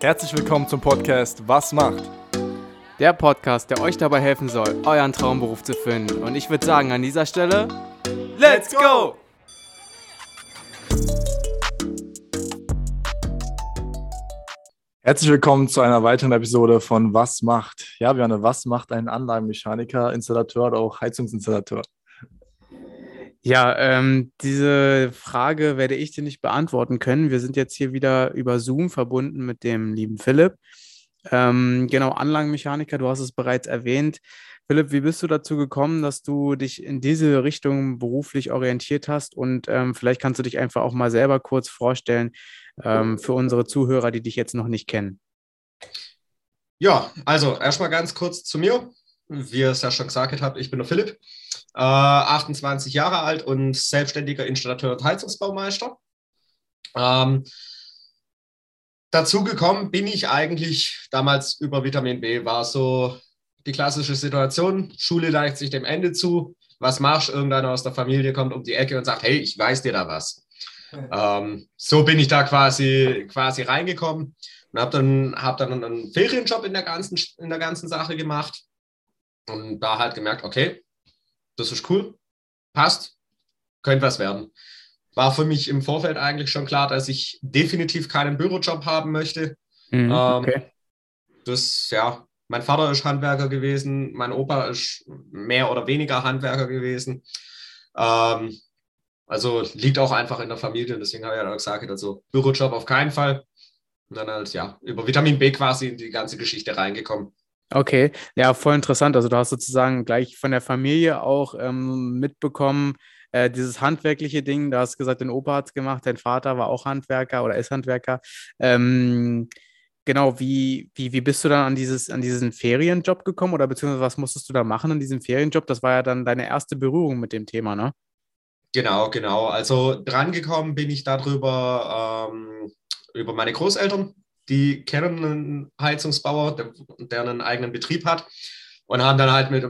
Herzlich willkommen zum Podcast Was macht? Der Podcast, der euch dabei helfen soll, euren Traumberuf zu finden. Und ich würde sagen, an dieser Stelle, Let's go! Herzlich willkommen zu einer weiteren Episode von Was macht? Ja, wir haben eine Was macht ein Anlagenmechaniker, Installateur oder auch Heizungsinstallateur? Ja, ähm, diese Frage werde ich dir nicht beantworten können. Wir sind jetzt hier wieder über Zoom verbunden mit dem lieben Philipp. Ähm, genau, Anlagenmechaniker, du hast es bereits erwähnt. Philipp, wie bist du dazu gekommen, dass du dich in diese Richtung beruflich orientiert hast? Und ähm, vielleicht kannst du dich einfach auch mal selber kurz vorstellen ähm, für unsere Zuhörer, die dich jetzt noch nicht kennen. Ja, also erstmal ganz kurz zu mir. Wie ihr es ja schon gesagt habt, ich bin der Philipp, äh, 28 Jahre alt und selbstständiger Installateur und Heizungsbaumeister. Ähm, dazu gekommen bin ich eigentlich damals über Vitamin B, war so die klassische Situation, Schule neigt sich dem Ende zu, was machst Irgendeiner aus der Familie kommt um die Ecke und sagt, hey, ich weiß dir da was. Ähm, so bin ich da quasi, quasi reingekommen und habe dann, hab dann einen Ferienjob in der, ganzen, in der ganzen Sache gemacht und da halt gemerkt, okay, das ist cool, passt, könnte was werden. War für mich im Vorfeld eigentlich schon klar, dass ich definitiv keinen Bürojob haben möchte. Mhm, okay. Ähm, das, ja, mein Vater ist Handwerker gewesen, mein Opa ist mehr oder weniger Handwerker gewesen. Ähm, also liegt auch einfach in der Familie, deswegen habe ich ja gesagt, also Bürojob auf keinen Fall. Und dann halt, ja, über Vitamin B quasi in die ganze Geschichte reingekommen. Okay, ja, voll interessant. Also du hast sozusagen gleich von der Familie auch ähm, mitbekommen, äh, dieses handwerkliche Ding. Du hast gesagt, dein Opa hat es gemacht, dein Vater war auch Handwerker oder ist Handwerker. Ähm, genau, wie, wie, wie bist du dann an, dieses, an diesen Ferienjob gekommen oder beziehungsweise was musstest du da machen an diesem Ferienjob? Das war ja dann deine erste Berührung mit dem Thema, ne? Genau, genau. Also drangekommen bin ich darüber ähm, über meine Großeltern die kennen einen Heizungsbauer, der, der einen eigenen Betrieb hat und haben dann halt mit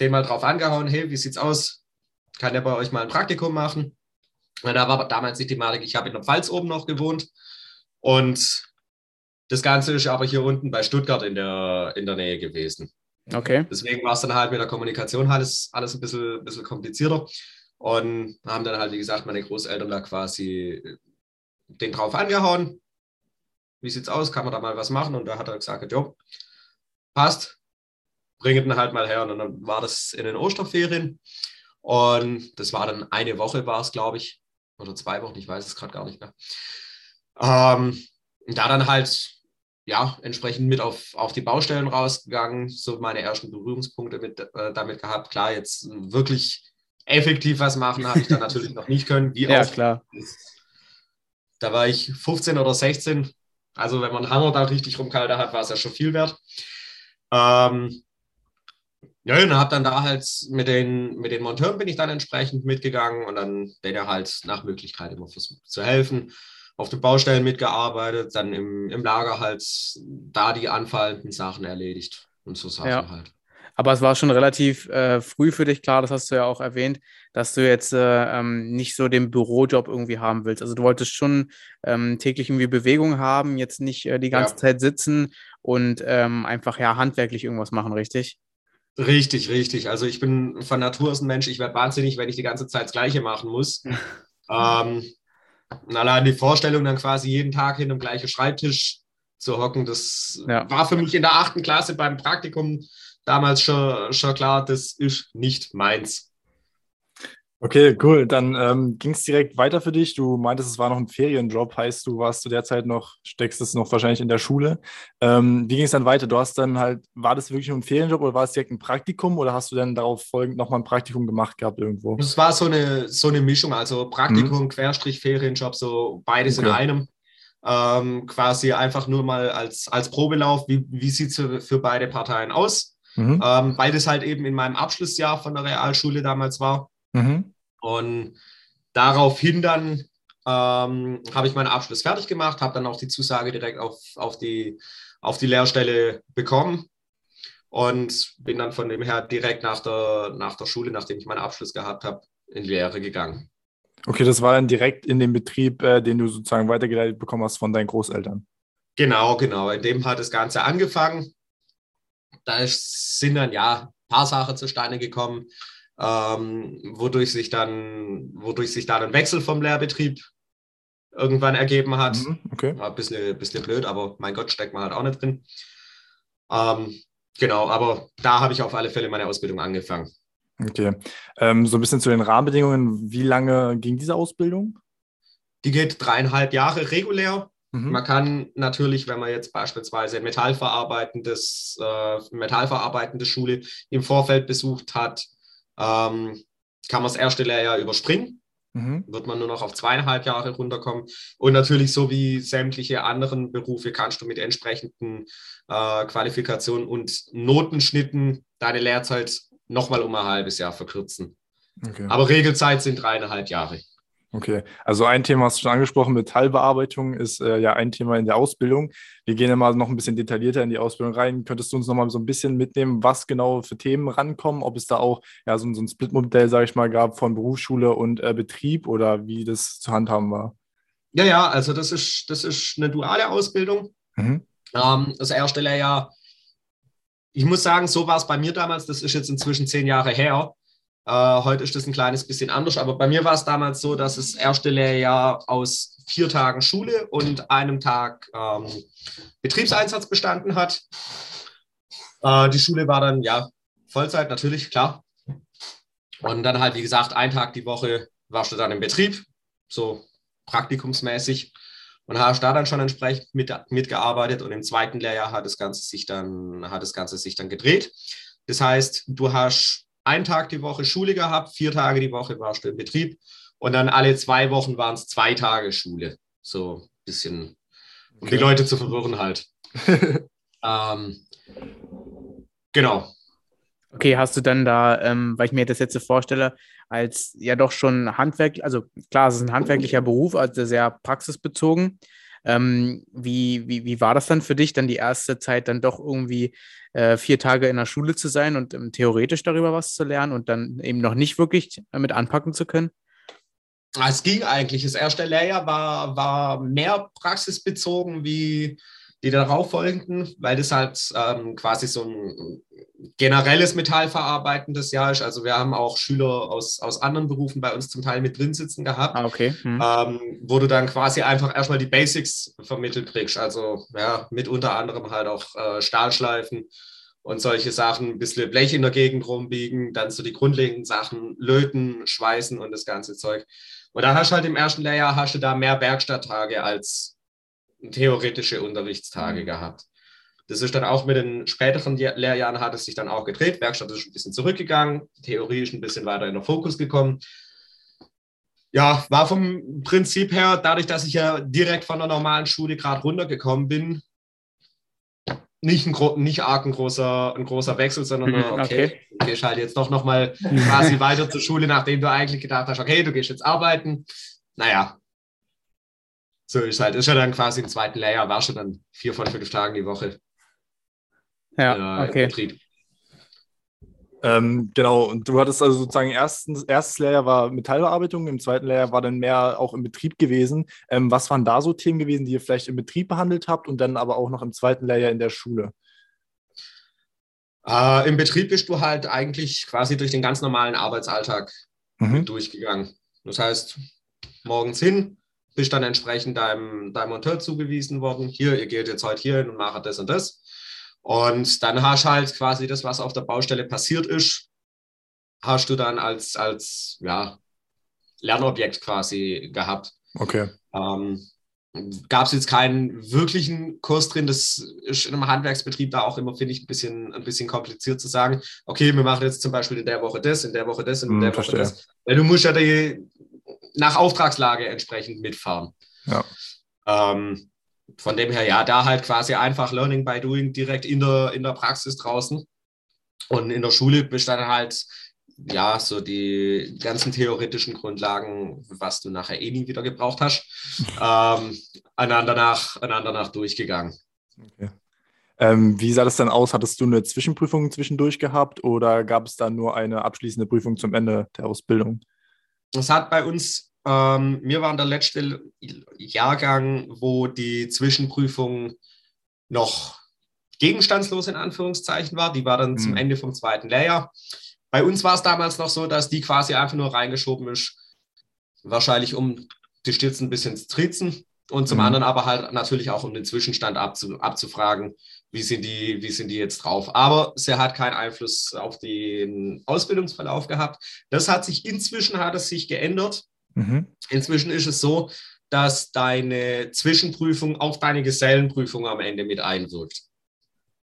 dem mal drauf angehauen, hey, wie sieht's aus? Kann der bei euch mal ein Praktikum machen? Und da war damals die Thematik, ich habe in der Pfalz oben noch gewohnt und das Ganze ist aber hier unten bei Stuttgart in der, in der Nähe gewesen. Okay. Deswegen war es dann halt mit der Kommunikation alles, alles ein bisschen, bisschen komplizierter und haben dann halt, wie gesagt, meine Großeltern da quasi den drauf angehauen, wie sieht's aus, kann man da mal was machen? Und da hat er gesagt, jo, passt, bringt ihn halt mal her. Und dann war das in den Osterferien. Und das war dann eine Woche, war es, glaube ich, oder zwei Wochen, ich weiß es gerade gar nicht mehr. Ähm, da dann halt, ja, entsprechend mit auf, auf die Baustellen rausgegangen, so meine ersten Berührungspunkte mit, äh, damit gehabt. Klar, jetzt wirklich effektiv was machen, habe ich dann natürlich noch nicht können. Wie ja, auch, klar. Da war ich 15 oder 16, also wenn man Hammer da richtig rumgehalten hat, war es ja schon viel wert. Ähm, ja, und habe dann da halt mit den, mit den Monteuren bin ich dann entsprechend mitgegangen und dann denen halt nach Möglichkeit immer versucht zu helfen. Auf den Baustellen mitgearbeitet, dann im, im Lager halt da die anfallenden Sachen erledigt und so Sachen Ja. halt. Aber es war schon relativ äh, früh für dich klar, das hast du ja auch erwähnt, dass du jetzt äh, ähm, nicht so den Bürojob irgendwie haben willst. Also du wolltest schon ähm, täglich irgendwie Bewegung haben, jetzt nicht äh, die ganze Ja. Zeit sitzen und ähm, einfach ja handwerklich irgendwas machen, richtig? Richtig, richtig. Also ich bin von Natur aus ein Mensch, ich werde wahnsinnig, wenn ich die ganze Zeit das Gleiche machen muss. ähm, und allein die Vorstellung, dann quasi jeden Tag hinter dem gleichen Schreibtisch zu hocken, das Ja. war für mich in der achten Klasse beim Praktikum damals schon, schon klar, das ist nicht meins. Okay, cool. Dann ähm, ging es direkt weiter für dich. Du meintest, es war noch ein Ferienjob, heißt, du warst zu der Zeit noch, steckst es noch wahrscheinlich in der Schule. Ähm, wie ging es dann weiter? Du hast dann halt, war das wirklich nur ein Ferienjob oder war es direkt ein Praktikum oder hast du dann darauf folgend nochmal ein Praktikum gemacht gehabt irgendwo? Das war so eine, so eine Mischung, also Praktikum, Querstrich, Ferienjob, so beides in Okay. einem. Ähm, quasi einfach nur mal als, als Probelauf, wie, wie sieht es für, für beide Parteien aus? Mhm. ähm, weil das halt eben in meinem Abschlussjahr von der Realschule damals war. Mhm. Und daraufhin dann ähm, habe ich meinen Abschluss fertig gemacht, habe dann auch die Zusage direkt auf, auf, die, auf die Lehrstelle bekommen und bin dann von dem her direkt nach der, nach der Schule, nachdem ich meinen Abschluss gehabt habe, in die Lehre gegangen. Okay, das war dann direkt in dem Betrieb, äh, den du sozusagen weitergeleitet bekommen hast von deinen Großeltern. Genau, genau. In dem hat das Ganze angefangen. Da sind dann ja ein paar Sachen zustande gekommen, ähm, wodurch, sich dann, wodurch sich dann ein Wechsel vom Lehrbetrieb irgendwann ergeben hat. Mhm, okay. War ein bisschen, bisschen blöd, aber mein Gott, steckt man halt auch nicht drin. Ähm, genau, aber da habe ich auf alle Fälle meine Ausbildung angefangen. Okay. Ähm, so ein bisschen zu den Rahmenbedingungen. Wie lange ging diese Ausbildung? Die geht dreieinhalb Jahre regulär. Mhm. Man kann natürlich, wenn man jetzt beispielsweise metallverarbeitendes, äh, metallverarbeitende Schule im Vorfeld besucht hat, ähm, kann man das erste Lehrjahr überspringen. Mhm. Wird man nur noch auf zweieinhalb Jahre runterkommen. Und natürlich, so wie sämtliche anderen Berufe, kannst du mit entsprechenden äh, Qualifikationen und Notenschnitten deine Lehrzeit nochmal um ein halbes Jahr verkürzen. Okay. Aber Regelzeit sind dreieinhalb Jahre. Okay, also ein Thema hast du schon angesprochen, Metallbearbeitung ist äh, ja ein Thema in der Ausbildung. Wir gehen ja mal noch ein bisschen detaillierter in die Ausbildung rein. Könntest du uns noch mal so ein bisschen mitnehmen, was genau für Themen rankommen? Ob es da auch ja, so, so ein Split-Modell, sage ich mal, gab von Berufsschule und äh, Betrieb oder wie das zu handhaben war? Ja, ja, also das ist, das ist eine duale Ausbildung. Mhm. Ähm, das erste Lehrjahr, ich muss sagen, so war es bei mir damals, das ist jetzt inzwischen zehn Jahre her. Äh, heute ist das ein kleines bisschen anders, aber bei mir war es damals so, dass das erste Lehrjahr aus vier Tagen Schule und einem Tag ähm, Betriebseinsatz bestanden hat. Äh, die Schule war dann ja Vollzeit, natürlich, klar. Und dann halt, wie gesagt, ein Tag die Woche warst du dann im Betrieb, so praktikumsmäßig. Und hast da dann schon entsprechend mit, mitgearbeitet und im zweiten Lehrjahr hat das Ganze sich dann, hat das Ganze sich dann gedreht. Das heißt, du hast einen Tag die Woche Schule gehabt, vier Tage die Woche warst du im Betrieb und dann alle zwei Wochen waren es zwei Tage Schule. So ein bisschen, um okay. die Leute zu verwirren halt. ähm, genau. Okay, hast du dann da, ähm, weil ich mir das jetzt so vorstelle, als ja doch schon Handwerk, also klar, es ist ein handwerklicher Beruf, also sehr praxisbezogen. Ähm, wie, wie, wie war das dann für dich, dann die erste Zeit dann doch irgendwie äh, vier Tage in der Schule zu sein und ähm, theoretisch darüber was zu lernen und dann eben noch nicht wirklich damit anpacken zu können? Es ging eigentlich. Das erste Lehrjahr war, war mehr praxisbezogen wie die darauffolgenden, weil das halt ähm, quasi so ein generelles metallverarbeitendes Jahr ist. Also wir haben auch Schüler aus, aus anderen Berufen bei uns zum Teil mit drin sitzen gehabt, ah, okay. Hm. ähm, wo du dann quasi einfach erstmal die Basics vermittelt kriegst. Also ja, mit unter anderem halt auch äh, Stahlschleifen und solche Sachen, ein bisschen Blech in der Gegend rumbiegen, dann so die grundlegenden Sachen, löten, schweißen und das ganze Zeug. Und da hast du halt im ersten Lehrjahr hast du da mehr Werkstatttage als theoretische Unterrichtstage mhm. gehabt. Das ist dann auch mit den späteren Lehrjahren hat es sich dann auch gedreht. Werkstatt ist ein bisschen zurückgegangen, Theorie ist ein bisschen weiter in den Fokus gekommen. Ja, war vom Prinzip her, dadurch, dass ich ja direkt von der normalen Schule gerade runtergekommen bin, nicht ein, nicht arg ein großer, ein großer Wechsel, sondern nur, okay, okay. du gehst halt jetzt doch nochmal quasi weiter zur Schule, nachdem du eigentlich gedacht hast, okay, du gehst jetzt arbeiten. Naja, so ist halt, ist ja dann quasi im zweiten Layer, war schon dann vier von fünf Tagen die Woche. Ja, äh, okay. Ähm, genau, und du hattest also sozusagen erstens, erstes Layer war Metallbearbeitung, im zweiten Layer war dann mehr auch im Betrieb gewesen. Ähm, was waren da so Themen gewesen, die ihr vielleicht im Betrieb behandelt habt und dann aber auch noch im zweiten Layer in der Schule? Äh, Im Betrieb bist du halt eigentlich quasi durch den ganz normalen Arbeitsalltag mhm. durchgegangen. Das heißt, morgens hin, bist dann entsprechend deinem, deinem Monteur zugewiesen worden. Hier, ihr geht jetzt heute hier hin und macht das und das. Und dann hast du halt quasi das, was auf der Baustelle passiert ist, hast du dann als, als ja, Lernobjekt quasi gehabt. Okay. Ähm, Gab es jetzt keinen wirklichen Kurs drin. Das ist in einem Handwerksbetrieb da auch immer, finde ich, ein bisschen, ein bisschen kompliziert zu sagen, okay, wir machen jetzt zum Beispiel in der Woche das, in der Woche das, in hm, der Woche verstehe. das. Weil du musst ja die, nach Auftragslage entsprechend mitfahren. Ja. Ähm, von dem her, ja, da halt quasi einfach Learning by Doing direkt in der, in der Praxis draußen. Und in der Schule bestand halt, ja, so die ganzen theoretischen Grundlagen, was du nachher eh nie wieder gebraucht hast, ähm, einander, nach, einander nach durchgegangen. Okay. Ähm, wie sah das dann aus? Hattest du eine Zwischenprüfung zwischendurch gehabt oder gab es da nur eine abschließende Prüfung zum Ende der Ausbildung? Es hat bei uns Ähm, wir waren der letzte Jahrgang, wo die Zwischenprüfung noch gegenstandslos in Anführungszeichen war. Die war dann mhm. zum Ende vom zweiten Lehrjahr. Bei uns war es damals noch so, dass die quasi einfach nur reingeschoben ist, wahrscheinlich um die Stürzen ein bisschen zu trizen und zum mhm. anderen aber halt natürlich auch um den Zwischenstand abzu, abzufragen, wie sind, die, wie sind die jetzt drauf. Aber sie hat keinen Einfluss auf den Ausbildungsverlauf gehabt. Das hat sich inzwischen hat es sich geändert. Mhm. Inzwischen ist es so, dass deine Zwischenprüfung auf deine Gesellenprüfung am Ende mit einwirkt.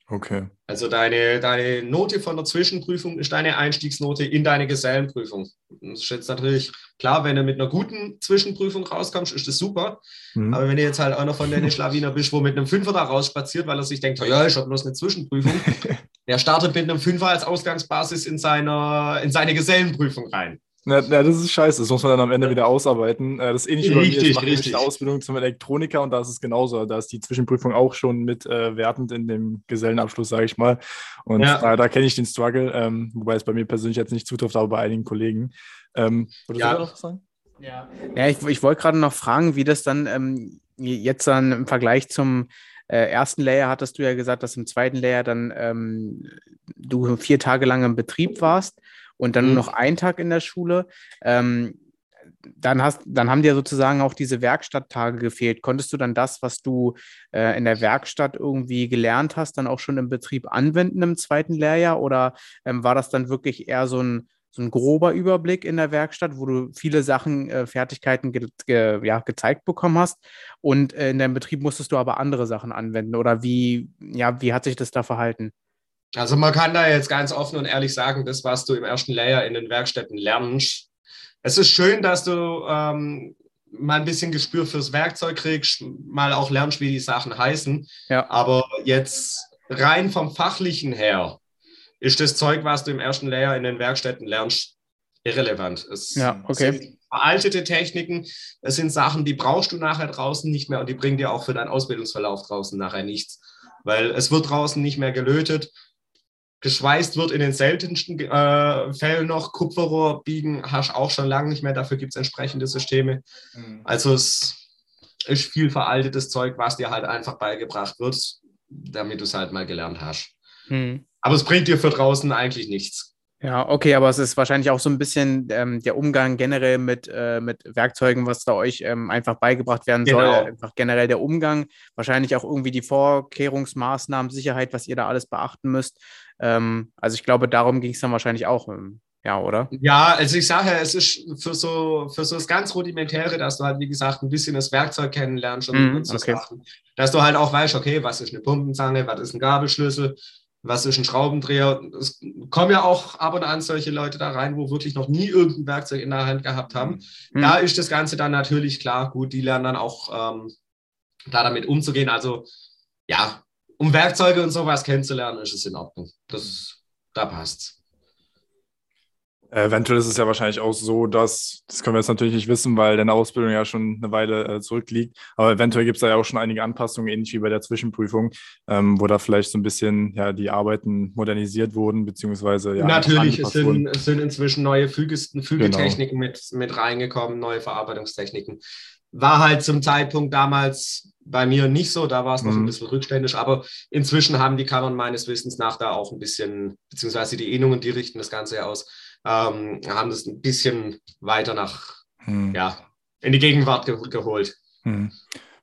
Okay. Also deine, deine Note von der Zwischenprüfung ist deine Einstiegsnote in deine Gesellenprüfung. Das ist jetzt natürlich klar, wenn du mit einer guten Zwischenprüfung rauskommst, ist das super. Mhm. Aber wenn du jetzt halt einer von den Schlawiner bist, wo mit einem Fünfer da rausspaziert, weil er sich denkt, ja, ich habe bloß eine Zwischenprüfung, der startet mit einem Fünfer als Ausgangsbasis in, seiner, in seine Gesellenprüfung rein. Na, na, das ist scheiße. Das muss man dann am Ende wieder ausarbeiten. Äh, das ist ähnlich wie bei mir. Ich mache richtig. Ausbildung zum Elektroniker und da ist es genauso. Da ist die Zwischenprüfung auch schon mit äh, wertend in dem Gesellenabschluss, sage ich mal. Und ja. da, da kenne ich den Struggle, ähm, wobei es bei mir persönlich jetzt nicht zutrifft, aber bei einigen Kollegen. Ähm, ja. du noch was sagen? Ja, ja ich, ich wollte gerade noch fragen, wie das dann ähm, jetzt dann im Vergleich zum äh, ersten Layer hattest du ja gesagt, dass im zweiten Layer dann ähm, du vier Tage lang im Betrieb warst und dann mhm. nur noch einen Tag in der Schule. Ähm, dann, hast, dann haben dir sozusagen auch diese Werkstatttage gefehlt. Konntest du dann das, was du äh, in der Werkstatt irgendwie gelernt hast, dann auch schon im Betrieb anwenden im zweiten Lehrjahr? Oder ähm, war das dann wirklich eher so ein, so ein grober Überblick in der Werkstatt, wo du viele Sachen, äh, Fertigkeiten ge ge ja, gezeigt bekommen hast? Und äh, in deinem Betrieb musstest du aber andere Sachen anwenden? Oder wie, ja, wie hat sich das da verhalten? Also man kann da jetzt ganz offen und ehrlich sagen, das, was du im ersten Layer in den Werkstätten lernst, es ist schön, dass du ähm, mal ein bisschen Gespür fürs Werkzeug kriegst, mal auch lernst, wie die Sachen heißen. Ja. Aber jetzt rein vom Fachlichen her ist das Zeug, was du im ersten Layer in den Werkstätten lernst, irrelevant. Es ja, okay. sind veraltete Techniken, es sind Sachen, die brauchst du nachher draußen nicht mehr und die bringen dir auch für deinen Ausbildungsverlauf draußen nachher nichts. Weil es wird draußen nicht mehr gelötet geschweißt wird in den seltensten äh, Fällen noch. Kupferrohr biegen hast du auch schon lange nicht mehr. Dafür gibt es entsprechende Systeme. Mhm. Also es ist viel veraltetes Zeug, was dir halt einfach beigebracht wird, damit du es halt mal gelernt hast. Mhm. Aber es bringt dir für draußen eigentlich nichts. Ja, okay, aber es ist wahrscheinlich auch so ein bisschen ähm, der Umgang generell mit, äh, mit Werkzeugen, was da euch ähm, einfach beigebracht werden genau. soll. Einfach generell der Umgang, wahrscheinlich auch irgendwie die Vorkehrungsmaßnahmen, Sicherheit, was ihr da alles beachten müsst. Ähm, also ich glaube, darum ging es dann wahrscheinlich auch. Ähm, ja, oder? Ja, also ich sage ja, es ist für so, für so das ganz Rudimentäre, dass du halt, wie gesagt, ein bisschen das Werkzeug kennenlernst und, mm, okay. Sachen, dass du halt auch weißt, okay, was ist eine Pumpenzange, was ist ein Gabelschlüssel, was ist ein Schraubendreher. Es kommen ja auch ab und an solche Leute da rein, wo wirklich noch nie irgendein Werkzeug in der Hand gehabt haben. Mhm. Da ist das Ganze dann natürlich klar, gut, die lernen dann auch ähm, da damit umzugehen. Also ja, um Werkzeuge und sowas kennenzulernen, ist es in Ordnung. Das, da passt's. Eventuell ist es ja wahrscheinlich auch so, dass, das können wir jetzt natürlich nicht wissen, weil deine Ausbildung ja schon eine Weile äh, zurückliegt, aber eventuell gibt es da ja auch schon einige Anpassungen, ähnlich wie bei der Zwischenprüfung, ähm, wo da vielleicht so ein bisschen ja, die Arbeiten modernisiert wurden, beziehungsweise ja. Natürlich, es sind, es sind inzwischen neue Fügesten, Fügetechniken genau. mit, mit reingekommen, neue Verarbeitungstechniken. War halt zum Zeitpunkt damals bei mir nicht so, da war es noch mhm. ein bisschen rückständisch, aber inzwischen haben die Kammern meines Wissens nach da auch ein bisschen, beziehungsweise die Innungen, die richten das Ganze aus ähm, haben das ein bisschen weiter nach, hm. ja, in die Gegenwart ge geholt. Hm.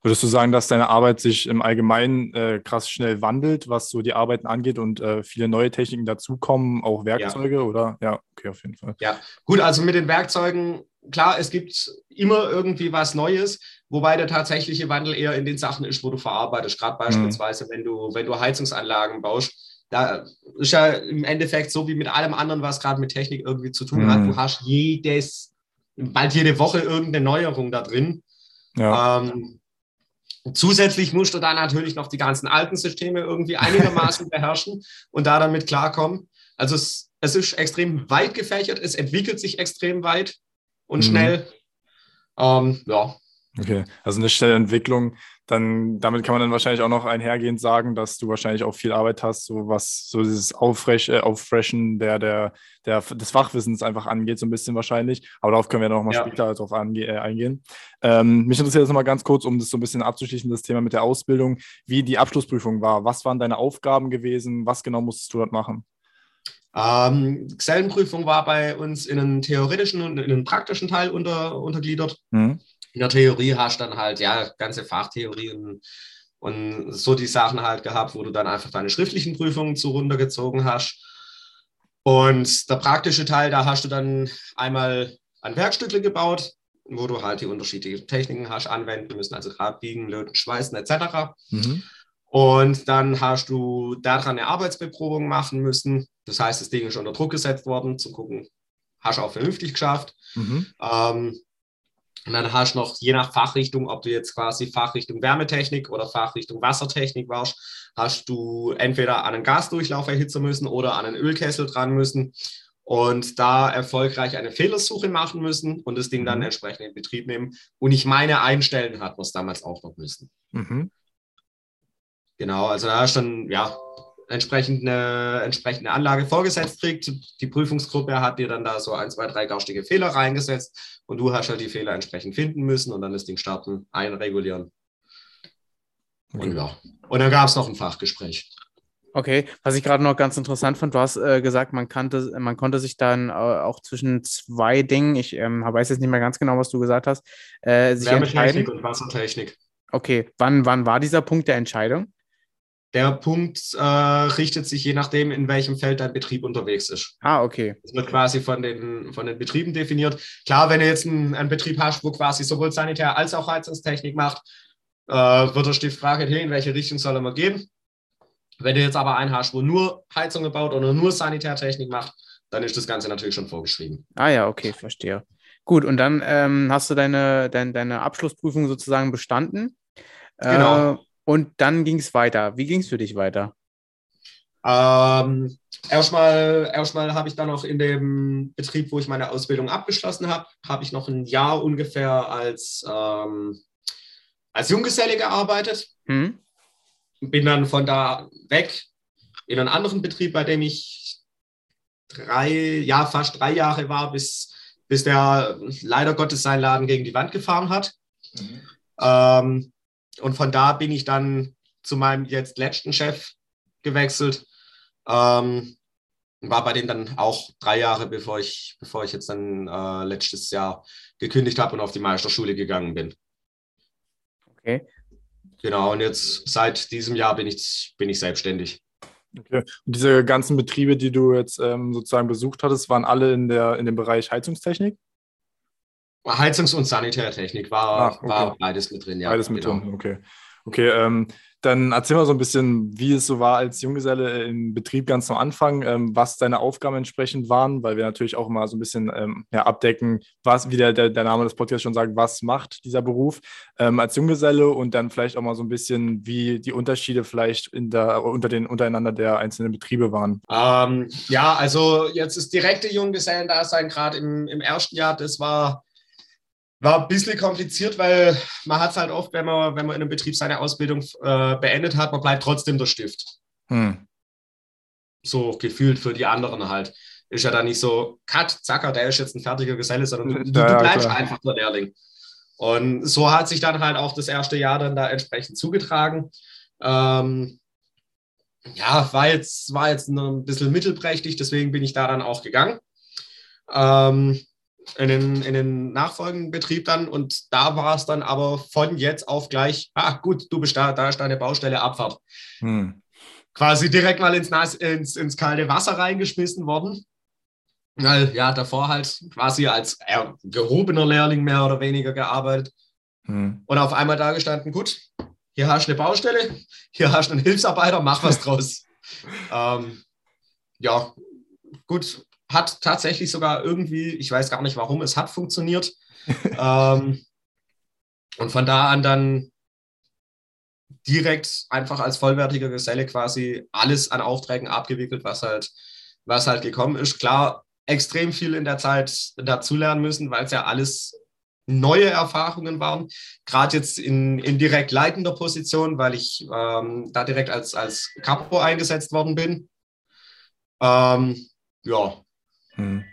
Würdest du sagen, dass deine Arbeit sich im Allgemeinen äh, krass schnell wandelt, was so die Arbeiten angeht und äh, viele neue Techniken dazukommen, auch Werkzeuge ja. oder? Ja, okay, auf jeden Fall. Ja, gut, also mit den Werkzeugen, klar, es gibt immer irgendwie was Neues, wobei der tatsächliche Wandel eher in den Sachen ist, wo du verarbeitest. Gerade hm. beispielsweise, mhm. wenn du, wenn du Heizungsanlagen baust, da ist ja im Endeffekt so wie mit allem anderen, was gerade mit Technik irgendwie zu tun mhm. hat. Du hast jedes, bald jede Woche irgendeine Neuerung da drin. Ja. Ähm, zusätzlich musst du da natürlich noch die ganzen alten Systeme irgendwie einigermaßen beherrschen und da damit klarkommen. Also es, es, ist extrem weit gefächert, es entwickelt sich extrem weit und mhm. schnell. Ähm, ja. Okay, also eine schnelle Entwicklung dann damit kann man dann wahrscheinlich auch noch einhergehend sagen, dass du wahrscheinlich auch viel Arbeit hast, so was so dieses Auffresh, äh, Auffreshen der, der, der, des Fachwissens einfach angeht, so ein bisschen wahrscheinlich. Aber darauf können wir noch mal ja. später drauf ange äh, eingehen. Ähm, mich interessiert das nochmal ganz kurz, um das so ein bisschen abzuschließen, das Thema mit der Ausbildung, wie die Abschlussprüfung war. Was waren deine Aufgaben gewesen? Was genau musstest du dort machen? Ähm, Gesellenprüfung war bei uns in einen theoretischen und in einen praktischen Teil unter, untergliedert. Mhm in der Theorie hast du dann halt, ja, ganze Fachtheorie und, so die Sachen halt gehabt, wo du dann einfach deine schriftlichen Prüfungen zu runtergezogen hast. Und der praktische Teil, da hast du dann einmal ein Werkstückle gebaut, wo du halt die unterschiedlichen Techniken hast anwenden müssen, also Drahtbiegen, Löten, Schweißen etc. Mhm. Und dann hast du daran eine Arbeitsbeprobung machen müssen. Das heißt, das Ding ist unter Druck gesetzt worden, zu gucken, hast du auch vernünftig geschafft. Mhm. Ähm, und dann hast du noch, je nach Fachrichtung, ob du jetzt quasi Fachrichtung Wärmetechnik oder Fachrichtung Wassertechnik warst, hast du entweder an einen Gasdurchlauf erhitzen müssen oder an einen Ölkessel dran müssen und da erfolgreich eine Fehlersuche machen müssen und das Ding dann mhm. entsprechend in Betrieb nehmen. Und ich meine, einstellen hat man es damals auch noch müssen. Mhm. Genau, also da hast du dann, ja, entsprechend eine entsprechende Anlage vorgesetzt kriegt. Die Prüfungsgruppe hat dir dann da so ein, zwei, drei garstige Fehler reingesetzt und du hast halt die Fehler entsprechend finden müssen und dann das Ding starten, einregulieren. Okay. Und ja, und dann gab es noch ein Fachgespräch. Okay, was ich gerade noch ganz interessant fand, du hast äh, gesagt, man, kannte, man konnte sich dann äh, auch zwischen zwei Dingen, ich ähm, weiß jetzt nicht mehr ganz genau, was du gesagt hast, äh, sich Wärmetechnik und Wassertechnik. Okay, wann, wann war dieser Punkt der Entscheidung? Der Punkt äh, richtet sich je nachdem, in welchem Feld dein Betrieb unterwegs ist. Ah, okay. Das wird quasi von den, von den Betrieben definiert. Klar, wenn du jetzt einen, einen Betrieb hast, wo quasi sowohl Sanitär als auch Heizungstechnik macht, äh, wird der Stift fragen, hey, in welche Richtung soll er mal gehen? Wenn du jetzt aber einen hast, wo nur Heizung gebaut oder nur Sanitärtechnik macht, dann ist das Ganze natürlich schon vorgeschrieben. Ah ja, okay, verstehe. Gut, und dann ähm, hast du deine, dein, deine Abschlussprüfung sozusagen bestanden. Genau. Äh, und dann ging es weiter. Wie ging es für dich weiter? Ähm, erstmal erstmal habe ich dann noch in dem Betrieb, wo ich meine Ausbildung abgeschlossen habe, habe ich noch ein Jahr ungefähr als, ähm, als Junggeselle gearbeitet. Hm. Bin dann von da weg in einen anderen Betrieb, bei dem ich drei, ja, fast drei Jahre war, bis, bis der leider Gottes seinen Laden gegen die Wand gefahren hat. Mhm. Ähm, und von da bin ich dann zu meinem jetzt letzten Chef gewechselt. Ähm, war bei dem dann auch drei Jahre, bevor ich, bevor ich jetzt dann äh, letztes Jahr gekündigt habe und auf die Meisterschule gegangen bin. Okay. Genau, und jetzt seit diesem Jahr bin ich, bin ich selbstständig. Okay. Und diese ganzen Betriebe, die du jetzt ähm, sozusagen besucht hattest, waren alle in, der, in dem Bereich Heizungstechnik? Heizungs- und Sanitärtechnik war, ah, okay. war beides mit drin, ja. Beides mit genau. drin, okay. Okay, ähm, dann erzähl mal so ein bisschen, wie es so war als Junggeselle im Betrieb ganz am Anfang, ähm, was deine Aufgaben entsprechend waren, weil wir natürlich auch immer so ein bisschen ähm, ja, abdecken, was, wie der, der, der, Name des Podcasts schon sagt, was macht dieser Beruf ähm, als Junggeselle und dann vielleicht auch mal so ein bisschen, wie die Unterschiede vielleicht in der, unter den, untereinander der einzelnen Betriebe waren. Ähm, ja, also jetzt das direkte Junggesellendasein gerade im, im ersten Jahr, das war war ein bisschen kompliziert, weil man hat es halt oft, wenn man, wenn man in einem Betrieb seine Ausbildung äh, beendet hat, man bleibt trotzdem der Stift. Hm. So gefühlt für die anderen halt. Ist ja dann nicht so, Cut, Zacker, der ist jetzt ein fertiger Geselle, sondern du, ja, du bleibst klar. einfach der Lehrling. Und so hat sich dann halt auch das erste Jahr dann da entsprechend zugetragen. Ähm, ja, war jetzt, war jetzt ein bisschen mittelprächtig, deswegen bin ich da dann auch gegangen. Ähm, in den, in den nachfolgenden Betrieb dann und da war es dann aber von jetzt auf gleich, ah gut, du bist da, da ist deine Baustelle Abfahrt. Hm. Quasi direkt mal ins, ins, ins kalte Wasser reingeschmissen worden. Weil ja, davor halt quasi als äh, gehobener Lehrling mehr oder weniger gearbeitet. Hm. Und auf einmal da gestanden, gut, hier hast du eine Baustelle, hier hast du einen Hilfsarbeiter, mach was draus. ähm, ja, gut, hat tatsächlich sogar irgendwie, ich weiß gar nicht warum, es hat funktioniert. ähm, und von da an dann direkt einfach als vollwertiger Geselle quasi alles an Aufträgen abgewickelt, was halt, was halt gekommen ist. Klar, extrem viel in der Zeit dazulernen müssen, weil es ja alles neue Erfahrungen waren. Gerade jetzt in, in direkt leitender Position, weil ich ähm, da direkt als, als Capo eingesetzt worden bin. Ähm, ja. Hm.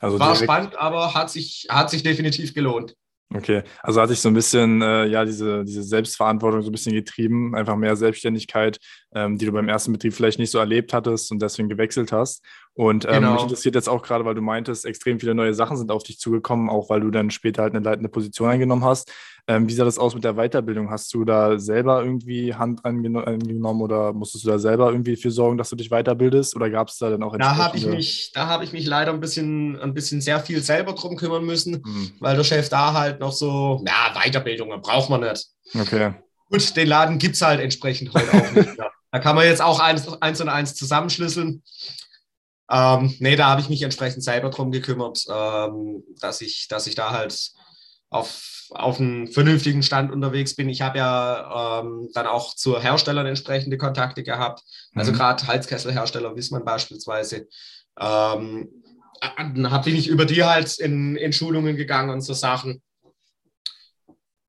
Also War spannend, aber hat sich, hat sich definitiv gelohnt. Okay, also hat sich so ein bisschen, äh, ja, diese, diese Selbstverantwortung so ein bisschen getrieben, einfach mehr Selbstständigkeit, ähm, die du beim ersten Betrieb vielleicht nicht so erlebt hattest und deswegen gewechselt hast. Und ähm, genau. mich interessiert jetzt auch gerade, weil du meintest, extrem viele neue Sachen sind auf dich zugekommen, auch weil du dann später halt eine leitende Position eingenommen hast. Ähm, wie sah das aus mit der Weiterbildung? Hast du da selber irgendwie Hand angenommen oder musstest du da selber irgendwie für sorgen, dass du dich weiterbildest? Oder gab es da dann auch Da habe ich, mich, hab ich mich leider ein bisschen, ein bisschen sehr viel selber drum kümmern müssen, hm. weil der Chef da halt noch so, ja, Weiterbildungen braucht man nicht. Okay. Gut, den Laden gibt es halt entsprechend heute auch nicht mehr. Da kann man jetzt auch eins, eins und eins zusammenschlüsseln. Ähm, nee, da habe ich mich entsprechend selber drum gekümmert, ähm, dass, ich, dass ich da halt auf, auf einem vernünftigen Stand unterwegs bin. Ich habe ja ähm, dann auch zu Herstellern entsprechende Kontakte gehabt. Also mhm. gerade Heizkesselhersteller Wissmann beispielsweise. Ähm, dann bin ich über die halt in, in Schulungen gegangen und so Sachen.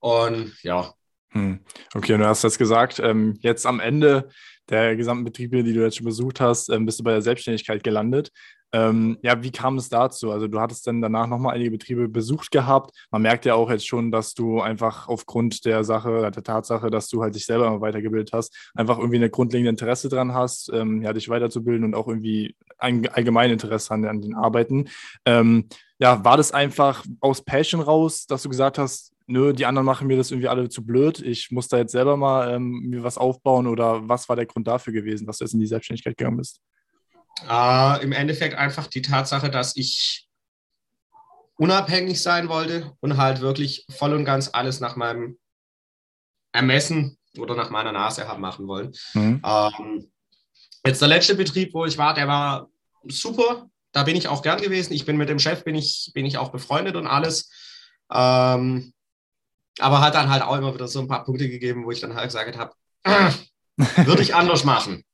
Und ja. Hm. Okay, und du hast jetzt gesagt, ähm, jetzt am Ende der gesamten Betriebe, die du jetzt schon besucht hast, ähm, bist du bei der Selbstständigkeit gelandet. Ähm, ja, wie kam es dazu? Also du hattest dann danach nochmal einige Betriebe besucht gehabt. Man merkt ja auch jetzt schon, dass du einfach aufgrund der Sache, der Tatsache, dass du halt dich selber immer weitergebildet hast, einfach irgendwie eine grundlegende Interesse dran hast, ähm, ja, dich weiterzubilden und auch irgendwie ein allgemein Interesse an, an den Arbeiten. Ähm, ja, war das einfach aus Passion raus, dass du gesagt hast, nö, die anderen machen mir das irgendwie alle zu blöd, ich muss da jetzt selber mal ähm, mir was aufbauen oder was war der Grund dafür gewesen, dass du jetzt in die Selbstständigkeit gegangen bist? Äh, Im Endeffekt einfach die Tatsache, dass ich unabhängig sein wollte und halt wirklich voll und ganz alles nach meinem Ermessen oder nach meiner Nase haben machen wollen. Mhm. Ähm, jetzt der letzte Betrieb, wo ich war, der war super. Da bin ich auch gern gewesen. Ich bin mit dem Chef, bin ich, bin ich auch befreundet und alles. Ähm, aber hat dann halt auch immer wieder so ein paar Punkte gegeben, wo ich dann halt gesagt habe, würde ich anders machen.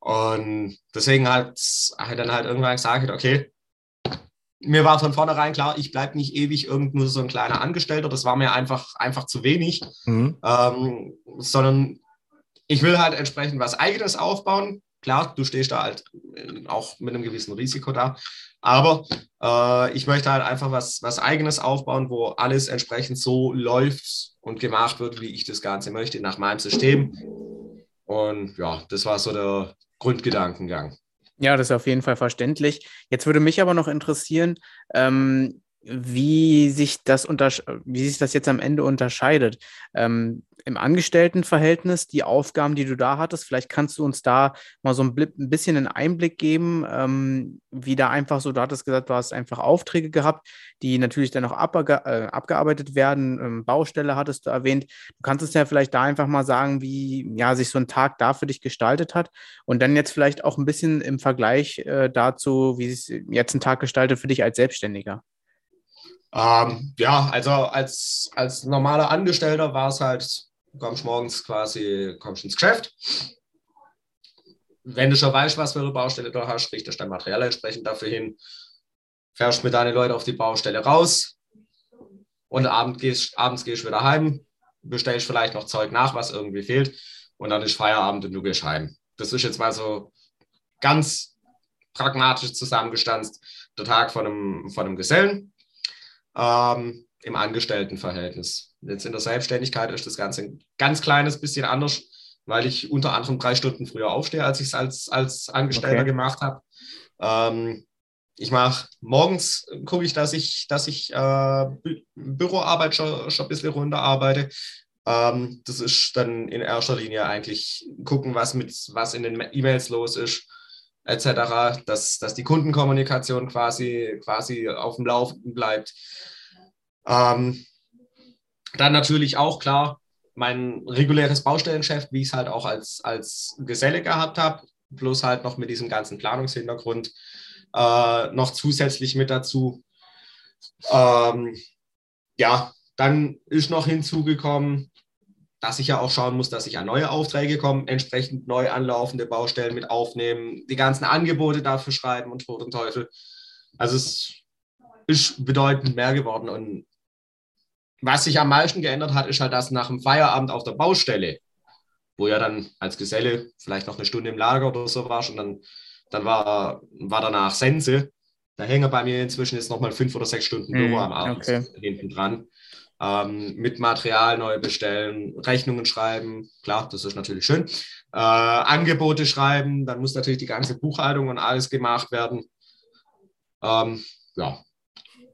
Und deswegen hat, hat dann halt irgendwann gesagt, okay, mir war von vornherein klar, ich bleibe nicht ewig irgend nur so ein kleiner Angestellter. Das war mir einfach, einfach zu wenig. Mhm. Ähm, sondern ich will halt entsprechend was Eigenes aufbauen. Klar, du stehst da halt auch mit einem gewissen Risiko da. Aber äh, ich möchte halt einfach was, was Eigenes aufbauen, wo alles entsprechend so läuft und gemacht wird, wie ich das Ganze möchte, nach meinem System. Und ja, das war so der, Grundgedankengang. Ja, das ist auf jeden Fall verständlich. Jetzt würde mich aber noch interessieren, ähm, wie sich das wie sich das jetzt am Ende unterscheidet. Ähm, Im Angestelltenverhältnis, die Aufgaben, die du da hattest, vielleicht kannst du uns da mal so ein, ein bisschen einen Einblick geben, ähm, wie da einfach so, du hattest gesagt, du hast einfach Aufträge gehabt, die natürlich dann auch abge äh, abgearbeitet werden. Ähm, Baustelle hattest du erwähnt. Du kannst es ja vielleicht da einfach mal sagen, wie ja, sich so ein Tag da für dich gestaltet hat und dann jetzt vielleicht auch ein bisschen im Vergleich äh, dazu, wie es jetzt ein Tag gestaltet für dich als Selbstständiger. Ähm, ja, also als, als normaler Angestellter war es halt, kommst morgens quasi, kommst ins Geschäft. Wenn du schon weißt, was für eine Baustelle du hast, richtest dein Material entsprechend dafür hin, fährst mit deinen Leuten auf die Baustelle raus und abend gehst, abends gehst du wieder heim, bestellst vielleicht noch Zeug nach, was irgendwie fehlt und dann ist Feierabend und du gehst heim. Das ist jetzt mal so ganz pragmatisch zusammengestanzt der Tag von einem, von einem Gesellen ähm, im Angestelltenverhältnis. Jetzt in der Selbstständigkeit ist das Ganze ein ganz kleines bisschen anders, weil ich unter anderem drei Stunden früher aufstehe, als ich es als, als Angestellter okay. gemacht habe. Ähm, ich mache morgens, gucke ich, dass ich, dass ich äh, Büroarbeit schon, schon ein bisschen runter arbeite. Ähm, das ist dann in erster Linie eigentlich gucken, was, mit, was in den E-Mails los ist, etc., dass, dass die Kundenkommunikation quasi, quasi auf dem Laufenden bleibt. Ähm, dann natürlich auch klar mein reguläres Baustellengeschäft, wie ich es halt auch als, als Geselle gehabt habe, plus halt noch mit diesem ganzen Planungshintergrund äh, noch zusätzlich mit dazu. Ähm, ja, dann ist noch hinzugekommen, dass ich ja auch schauen muss, dass ich an neue Aufträge komme, entsprechend neu anlaufende Baustellen mit aufnehmen, die ganzen Angebote dafür schreiben und Tod und Teufel. Also es ist bedeutend mehr geworden und was sich am meisten geändert hat, ist halt, dass nach dem Feierabend auf der Baustelle, wo ja dann als Geselle vielleicht noch eine Stunde im Lager oder so warst und dann, dann war, war danach Sense. Da hängen bei mir inzwischen jetzt nochmal fünf oder sechs Stunden Büro mm, am Abend okay. hinten dran. Ähm, mit Material neu bestellen, Rechnungen schreiben, klar, das ist natürlich schön. Äh, Angebote schreiben, dann muss natürlich die ganze Buchhaltung und alles gemacht werden. Ähm, ja.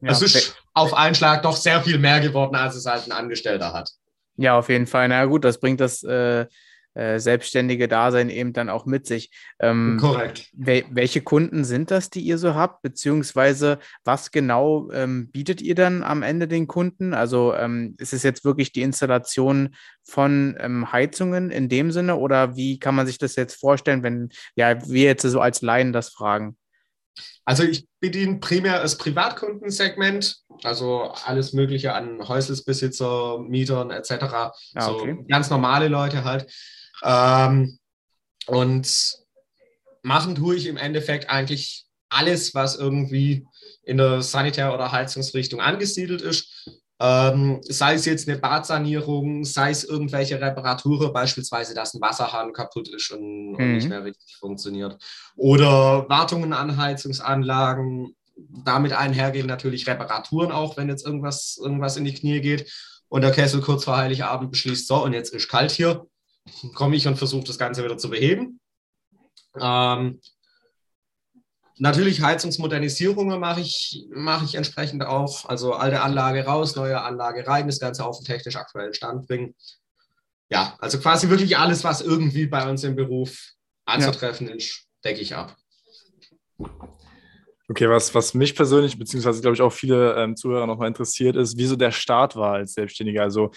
ja. Es ist auf einen Schlag doch sehr viel mehr geworden, als es halt ein Angestellter hat. Ja, auf jeden Fall. Na gut, das bringt das äh, äh, selbstständige Dasein eben dann auch mit sich. Ähm, Korrekt. Wel welche Kunden sind das, die ihr so habt? Beziehungsweise was genau ähm, bietet ihr dann am Ende den Kunden? Also ähm, ist es jetzt wirklich die Installation von ähm, Heizungen in dem Sinne oder wie kann man sich das jetzt vorstellen, wenn ja, wir jetzt so als Laien das fragen? Also ich bediene primär das Privatkundensegment, also alles Mögliche an Häuselsbesitzer, Mietern etc. Ah, okay. So ganz normale Leute halt. Ähm, und machen tue ich im Endeffekt eigentlich alles, was irgendwie in der Sanitär- oder Heizungsrichtung angesiedelt ist. Ähm, sei es jetzt eine Badsanierung, sei es irgendwelche Reparaturen, beispielsweise, dass ein Wasserhahn kaputt ist und, mhm. und nicht mehr richtig funktioniert. Oder Wartungen an Heizungsanlagen, damit einhergehen natürlich Reparaturen auch, wenn jetzt irgendwas, irgendwas in die Knie geht und der Kessel kurz vor Heiligabend beschließt, so und jetzt ist kalt hier, komme ich und versuche das Ganze wieder zu beheben. Ähm, Natürlich Heizungsmodernisierungen mache ich, mache ich entsprechend auch. Also alte Anlage raus, neue Anlage rein, das Ganze auf den technisch aktuellen Stand bringen. Ja, also quasi wirklich alles, was irgendwie bei uns im Beruf anzutreffen ja. ist, decke ich ab. Okay, was, was mich persönlich, beziehungsweise glaube ich auch viele ähm, Zuhörer nochmal interessiert, ist, wieso der Start war als Selbstständiger. Also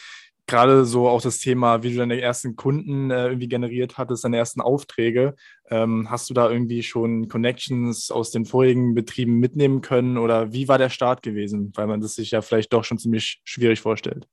gerade so auch das Thema, wie du deine ersten Kunden äh, irgendwie generiert hattest, deine ersten Aufträge. Ähm, hast du da irgendwie schon Connections aus den vorigen Betrieben mitnehmen können oder wie war der Start gewesen? Weil man das sich ja vielleicht doch schon ziemlich schwierig vorstellt.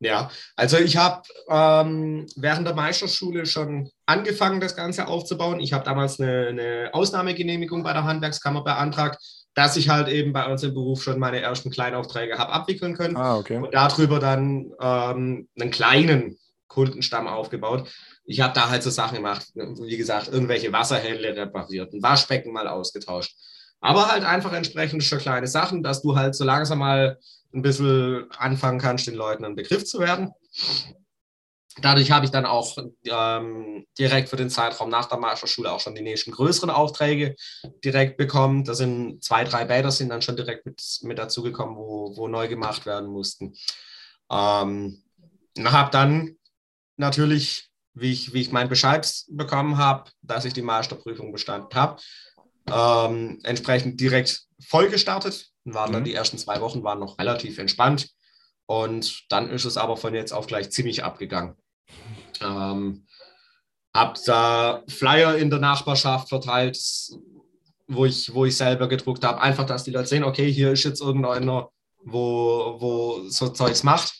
Ja, also ich habe ähm, während der Meisterschule schon angefangen, das Ganze aufzubauen. Ich habe damals eine, eine Ausnahmegenehmigung bei der Handwerkskammer beantragt dass ich halt eben bei uns im Beruf schon meine ersten Kleinaufträge habe abwickeln können ah, okay. und darüber dann ähm, einen kleinen Kundenstamm aufgebaut. Ich habe da halt so Sachen gemacht, wie gesagt, irgendwelche Wasserhähne repariert, ein Waschbecken mal ausgetauscht. Aber halt einfach entsprechend schon kleine Sachen, dass du halt so langsam mal ein bisschen anfangen kannst, den Leuten einen Begriff zu werden. Dadurch habe ich dann auch ähm, direkt für den Zeitraum nach der Meisterschule auch schon die nächsten größeren Aufträge direkt bekommen. Da sind zwei, drei Bäder sind dann schon direkt mit, mit dazugekommen, wo, wo neu gemacht werden mussten. Ähm, habe dann natürlich, wie ich, wie ich meinen Bescheid bekommen habe, dass ich die Meisterprüfung bestanden habe, ähm, entsprechend direkt voll gestartet. Waren dann mhm. die ersten zwei Wochen waren noch relativ entspannt. Und dann ist es aber von jetzt auf gleich ziemlich abgegangen. Ähm, habe da Flyer in der Nachbarschaft verteilt, wo ich, wo ich selber gedruckt habe. Einfach, dass die Leute sehen, okay, hier ist jetzt irgendeiner, wo, wo so Zeugs macht.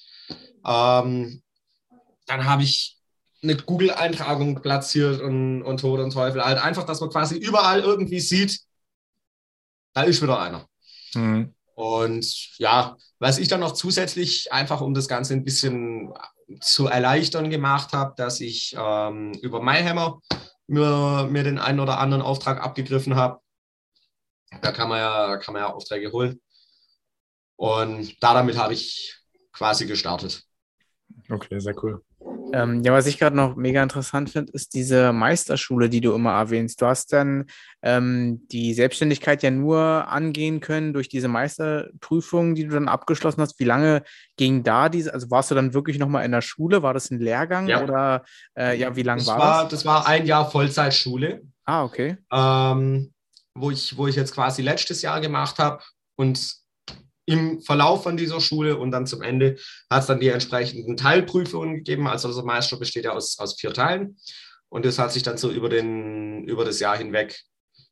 Ähm, dann habe ich eine Google-Eintragung platziert und, und Tod und Teufel. Halt einfach, dass man quasi überall irgendwie sieht, da ist wieder einer. Mhm. Und ja, was ich dann noch zusätzlich einfach, um das Ganze ein bisschen zu erleichtern gemacht habe, dass ich ähm, über MyHammer mir, mir den einen oder anderen Auftrag abgegriffen habe. Da kann man ja, kann man ja Aufträge holen. Und da damit habe ich quasi gestartet. Okay, sehr cool. Ähm, ja, was ich gerade noch mega interessant finde, ist diese Meisterschule, die du immer erwähnst. Du hast dann ähm, die Selbstständigkeit ja nur angehen können durch diese Meisterprüfung, die du dann abgeschlossen hast. Wie lange ging da diese? Also warst du dann wirklich nochmal in der Schule? War das ein Lehrgang ja. oder äh, ja, wie lange war, war das? Das war ein Jahr Vollzeitschule. Ah, okay. Ähm, wo, ich, wo ich jetzt quasi letztes Jahr gemacht habe und im Verlauf von dieser Schule und dann zum Ende hat es dann die entsprechenden Teilprüfungen gegeben. Also der Meister besteht ja aus, aus vier Teilen und das hat sich dann so über, den, über das Jahr hinweg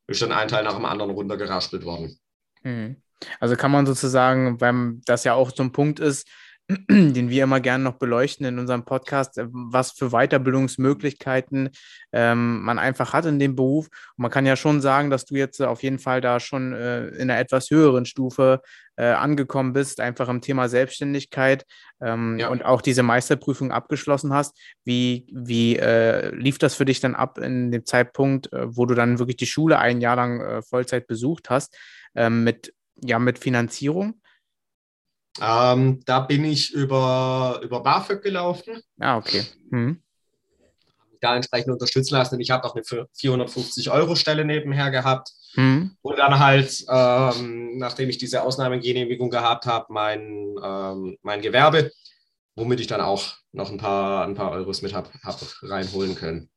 ist dann ein Teil nach dem anderen runtergeraspelt worden. Mhm. Also kann man sozusagen, weil das ja auch ein Punkt ist, den wir immer gerne noch beleuchten in unserem Podcast, äh, was für Weiterbildungsmöglichkeiten ähm, man einfach hat in dem Beruf. Und man kann ja schon sagen, dass du jetzt auf jeden Fall da schon äh, in einer etwas höheren Stufe äh, angekommen bist, einfach im Thema Selbstständigkeit ähm, ja. und auch diese Meisterprüfung abgeschlossen hast. Wie, wie äh, lief das für dich dann ab in dem Zeitpunkt, äh, wo du dann wirklich die Schule ein Jahr lang äh, Vollzeit besucht hast, ähm, mit, ja, mit Finanzierung? Ähm, da bin ich über, über BAföG gelaufen. Ah, okay. Mhm. Da entsprechend unterstützen lassen. Und ich habe auch eine 450-Euro-Stelle nebenher gehabt. Mhm. Und dann halt, ähm, nachdem ich diese Ausnahmegenehmigung gehabt habe, mein, ähm, mein Gewerbe, womit ich dann auch noch ein paar, ein paar Euros mit habe hab reinholen können.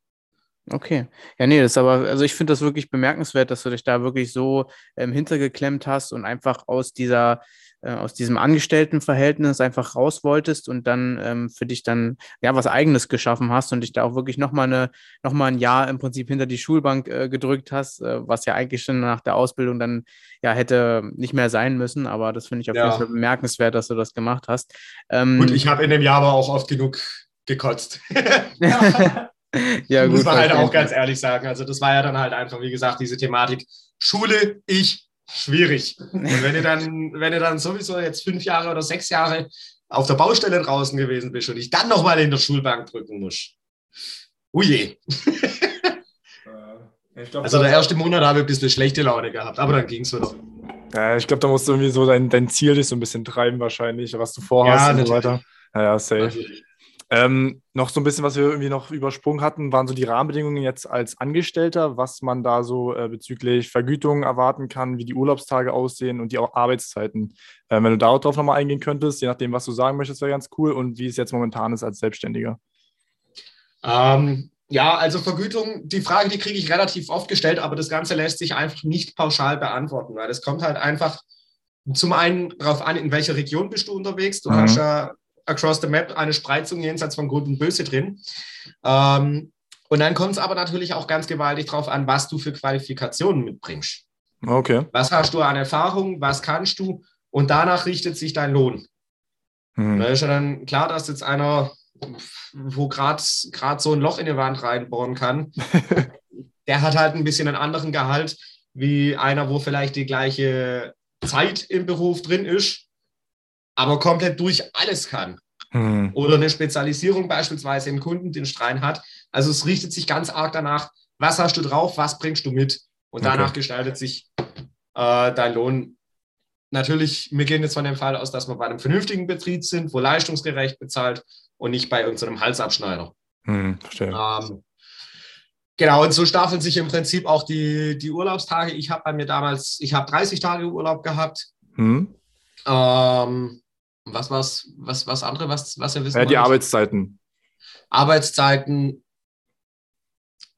Okay. Ja, nee, das ist aber, also ich finde das wirklich bemerkenswert, dass du dich da wirklich so ähm, hintergeklemmt hast und einfach aus dieser, äh, aus diesem Angestelltenverhältnis einfach raus wolltest und dann ähm, für dich dann ja was Eigenes geschaffen hast und dich da auch wirklich nochmal eine, noch mal ein Jahr im Prinzip hinter die Schulbank äh, gedrückt hast, äh, was ja eigentlich schon nach der Ausbildung dann ja hätte nicht mehr sein müssen. Aber das finde ich auf ja. jeden Fall bemerkenswert, dass du das gemacht hast. Ähm, Gut, ich habe in dem Jahr aber auch oft genug gekotzt. ja, gut. Muss man halt auch ganz ehrlich sagen. Also, das war ja dann halt einfach, wie gesagt, diese Thematik Schule, ich, schwierig. Und wenn du dann, wenn du dann sowieso jetzt fünf Jahre oder sechs Jahre auf der Baustelle draußen gewesen bist und ich dann nochmal in der Schulbank drücken muss. Uje. Glaub, also der erste Monat habe ich ein bisschen schlechte Laune gehabt, aber dann ging es wieder. Ja, ich glaube, da musst du irgendwie so dein, dein Ziel dich so ein bisschen treiben wahrscheinlich, was du vorhast ja, und so weiter. Ja, ja safe. Natürlich. Ähm, noch so ein bisschen, was wir irgendwie noch übersprungen hatten, waren so die Rahmenbedingungen jetzt als Angestellter, was man da so äh, bezüglich Vergütung erwarten kann, wie die Urlaubstage aussehen und die Arbeitszeiten. Ähm, wenn du darauf nochmal eingehen könntest, je nachdem, was du sagen möchtest, wäre ganz cool und wie es jetzt momentan ist als Selbstständiger. Ähm, ja, also Vergütung, die Frage, die kriege ich relativ oft gestellt, aber das Ganze lässt sich einfach nicht pauschal beantworten, weil es kommt halt einfach zum einen darauf an, in welcher Region bist du unterwegs. Du mhm. hast ja across the map eine Spreizung jenseits von Gut und Böse drin. Ähm, und dann kommt es aber natürlich auch ganz gewaltig darauf an, was du für Qualifikationen mitbringst. Okay. Was hast du an Erfahrung, was kannst du? Und danach richtet sich dein Lohn. Hm. Da ist ja dann klar, dass jetzt einer, wo gerade so ein Loch in die Wand reinbohren kann, der hat halt ein bisschen einen anderen Gehalt wie einer, wo vielleicht die gleiche Zeit im Beruf drin ist aber komplett durch alles kann. Hm. Oder eine Spezialisierung beispielsweise im Kundendienst rein hat. Also es richtet sich ganz arg danach, was hast du drauf, was bringst du mit. Und danach okay. gestaltet sich äh, dein Lohn. Natürlich, wir gehen jetzt von dem Fall aus, dass wir bei einem vernünftigen Betrieb sind, wo leistungsgerecht bezahlt und nicht bei irgendeinem Halsabschneider. Hm, verstehe. Ähm, Genau, und so staffeln sich im Prinzip auch die, die Urlaubstage. Ich habe bei mir damals, ich habe 30 Tage Urlaub gehabt. Hm. Ähm, was was was was andere, was was ihr wissen? Ja, die Arbeitszeiten. Arbeitszeiten.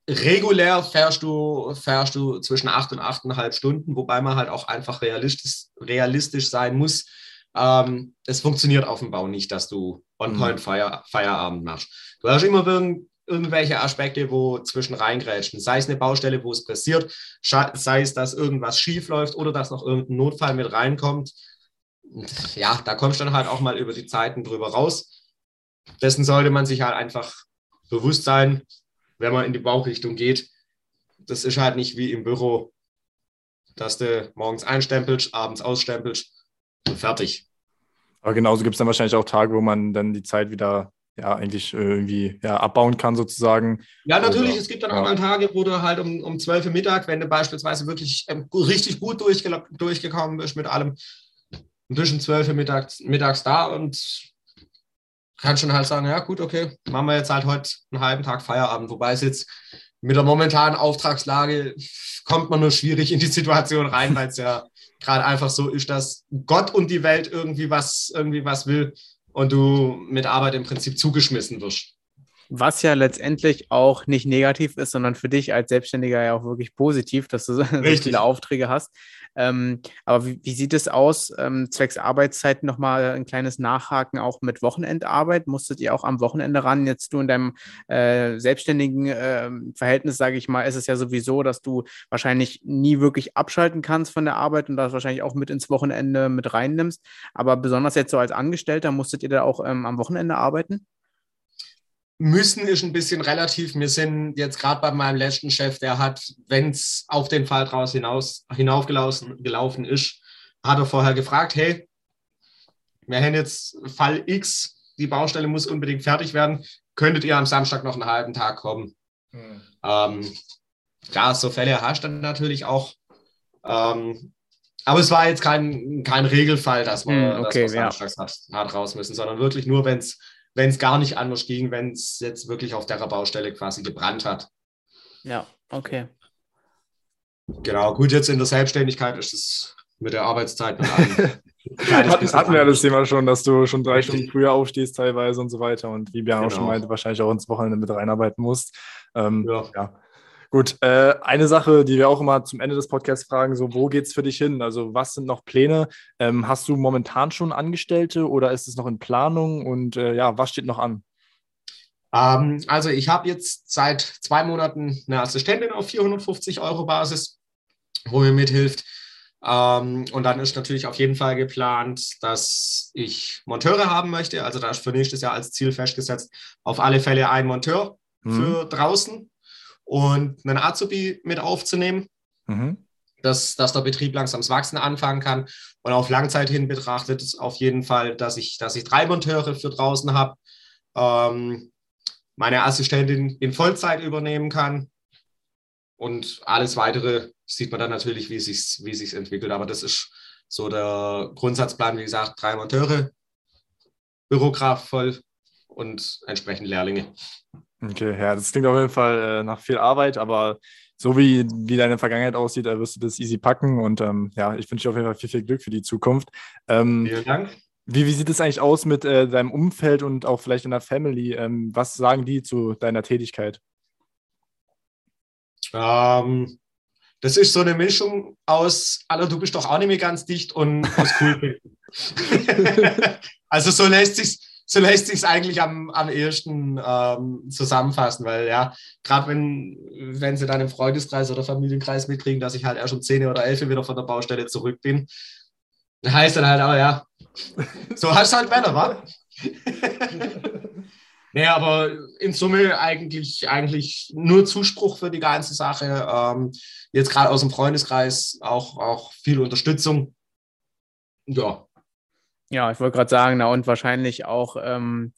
Regulär fährst du, fährst du zwischen acht und achteinhalb Stunden, wobei man halt auch einfach realistisch, realistisch sein muss. Ähm, es funktioniert auf dem Bau nicht, dass du On-Point mhm. Feierabend machst. Du hast immer irgendwelche Aspekte, wo zwischen reingrätschen. Sei es eine Baustelle, wo es passiert, sei es, dass irgendwas schief läuft oder dass noch irgendein Notfall mit reinkommt ja, da kommst du dann halt auch mal über die Zeiten drüber raus. Dessen sollte man sich halt einfach bewusst sein, wenn man in die Bauchrichtung geht. Das ist halt nicht wie im Büro, dass du morgens einstempelst, abends ausstempelst und fertig. Aber genauso gibt es dann wahrscheinlich auch Tage, wo man dann die Zeit wieder ja eigentlich irgendwie ja, abbauen kann sozusagen. Ja, natürlich. Oder, es gibt dann ja. auch mal Tage, wo du halt um, um 12 Uhr Mittag, wenn du beispielsweise wirklich ähm, richtig gut durchge durchgekommen bist mit allem, zwischen 12 Uhr mittags, mittags da und kann schon halt sagen, ja gut, okay, machen wir jetzt halt heute einen halben Tag Feierabend. Wobei es jetzt mit der momentanen Auftragslage kommt man nur schwierig in die Situation rein, weil es ja gerade einfach so ist, dass Gott und die Welt irgendwie was, irgendwie was will und du mit Arbeit im Prinzip zugeschmissen wirst. Was ja letztendlich auch nicht negativ ist, sondern für dich als Selbstständiger ja auch wirklich positiv, dass du so viele Aufträge hast. Ähm, aber wie, wie, sieht es aus, ähm, zwecks Arbeitszeit nochmal ein kleines Nachhaken auch mit Wochenendarbeit? Musstet ihr auch am Wochenende ran? Jetzt du in deinem äh, selbstständigen äh, Verhältnis, sage ich mal, ist es ja sowieso, dass du wahrscheinlich nie wirklich abschalten kannst von der Arbeit und das wahrscheinlich auch mit ins Wochenende mit reinnimmst. Aber besonders jetzt so als Angestellter, musstet ihr da auch ähm, am Wochenende arbeiten? Müssen ist ein bisschen relativ. Wir sind jetzt gerade bei meinem letzten Chef, der hat, wenn es auf den Fall draus hinaus, hinaufgelaufen gelaufen ist, hat er vorher gefragt, hey, wir haben jetzt Fall X, die Baustelle muss unbedingt fertig werden, könntet ihr am Samstag noch einen halben Tag kommen? Hm. Ähm, klar, so Fälle hast du dann natürlich auch. Ähm, aber es war jetzt kein, kein Regelfall, dass man, hm, okay, dass man samstags ja. hat, hat raus müssen, sondern wirklich nur, wenn es wenn es gar nicht anders ging, wenn es jetzt wirklich auf der Baustelle quasi gebrannt hat. Ja, okay. Genau, gut, jetzt in der Selbstständigkeit ist es mit der Arbeitszeit Hat, hatten wir ja das Thema schon, dass du schon drei Stunden früher aufstehst teilweise und so weiter und wie Björn genau. auch schon genau. meinte, wahrscheinlich auch ins Wochenende mit reinarbeiten musst. Ähm, ja. ja. Gut, äh, eine Sache, die wir auch immer zum Ende des Podcasts fragen, so wo geht es für dich hin? Also was sind noch Pläne? Ähm, hast du momentan schon Angestellte oder ist es noch in Planung? Und äh, ja, was steht noch an? Ähm, also ich habe jetzt seit zwei Monaten eine Assistentin auf 450 Euro Basis, wo mir mithilft. Ähm, und dann ist natürlich auf jeden Fall geplant, dass ich Monteure haben möchte. Also da ist für nächstes Jahr als Ziel festgesetzt, auf alle Fälle ein Monteur mhm. für draußen und einen Azubi mit aufzunehmen, mhm. dass, dass der Betrieb langsam das Wachsen anfangen kann. Und auf Langzeit hin betrachtet ist auf jeden Fall, dass ich, dass ich drei Monteure für draußen habe, ähm, meine Assistentin in Vollzeit übernehmen kann. Und alles weitere sieht man dann natürlich, wie sich wie sich's entwickelt. Aber das ist so der Grundsatzplan, wie gesagt, drei Monteure, Bürokraft voll und entsprechend Lehrlinge. Okay, ja, das klingt auf jeden Fall äh, nach viel Arbeit, aber so wie, wie deine Vergangenheit aussieht, da wirst du das easy packen und ähm, ja, ich wünsche dir auf jeden Fall viel, viel Glück für die Zukunft. Ähm, Vielen Dank. Wie, wie sieht es eigentlich aus mit äh, deinem Umfeld und auch vielleicht in der Family? Ähm, was sagen die zu deiner Tätigkeit? Ähm, das ist so eine Mischung aus, Alter, du bist doch auch nicht mehr ganz dicht und aus cool. also so lässt sich so lässt sich es eigentlich am, am ehesten ähm, zusammenfassen, weil ja, gerade wenn, wenn sie dann im Freundeskreis oder Familienkreis mitkriegen, dass ich halt erst um 10 oder 11 wieder von der Baustelle zurück bin, heißt dann halt auch, ja, so hast du halt Männer, wa? nee, aber in Summe eigentlich, eigentlich nur Zuspruch für die ganze Sache. Ähm, jetzt gerade aus dem Freundeskreis auch, auch viel Unterstützung. Ja, ja, ich wollte gerade sagen, na und wahrscheinlich auch ähm,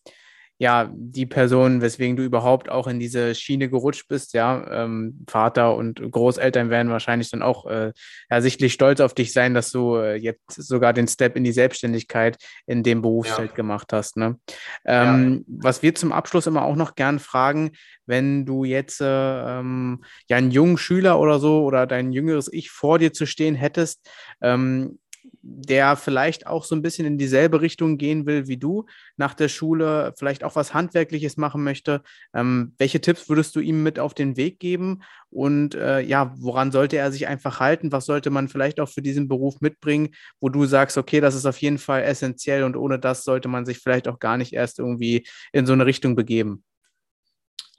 ja die Person, weswegen du überhaupt auch in diese Schiene gerutscht bist, ja, ähm, Vater und Großeltern werden wahrscheinlich dann auch äh, ja, sichtlich stolz auf dich sein, dass du äh, jetzt sogar den Step in die Selbstständigkeit in dem Berufsfeld ja. gemacht hast. Ne? Ähm, ja. Was wir zum Abschluss immer auch noch gern fragen, wenn du jetzt äh, ähm, ja einen jungen Schüler oder so oder dein jüngeres Ich vor dir zu stehen hättest, ähm, der vielleicht auch so ein bisschen in dieselbe Richtung gehen will wie du nach der Schule, vielleicht auch was Handwerkliches machen möchte. Ähm, welche Tipps würdest du ihm mit auf den Weg geben? Und äh, ja, woran sollte er sich einfach halten? Was sollte man vielleicht auch für diesen Beruf mitbringen, wo du sagst, okay, das ist auf jeden Fall essentiell und ohne das sollte man sich vielleicht auch gar nicht erst irgendwie in so eine Richtung begeben?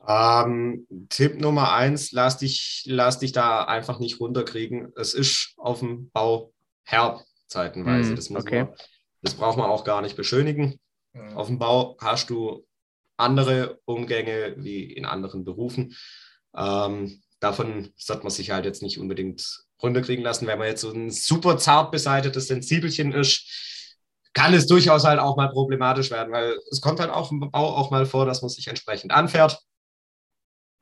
Ähm, Tipp Nummer eins, lass dich, lass dich da einfach nicht runterkriegen. Es ist auf dem Bau herb zeitenweise. Mm, das, okay. man, das braucht man auch gar nicht beschönigen. Mm. Auf dem Bau hast du andere Umgänge wie in anderen Berufen. Ähm, davon sollte man sich halt jetzt nicht unbedingt runterkriegen lassen. Wenn man jetzt so ein super zart beseitetes Sensibelchen ist, kann es durchaus halt auch mal problematisch werden, weil es kommt halt auch im Bau auch mal vor, dass man sich entsprechend anfährt.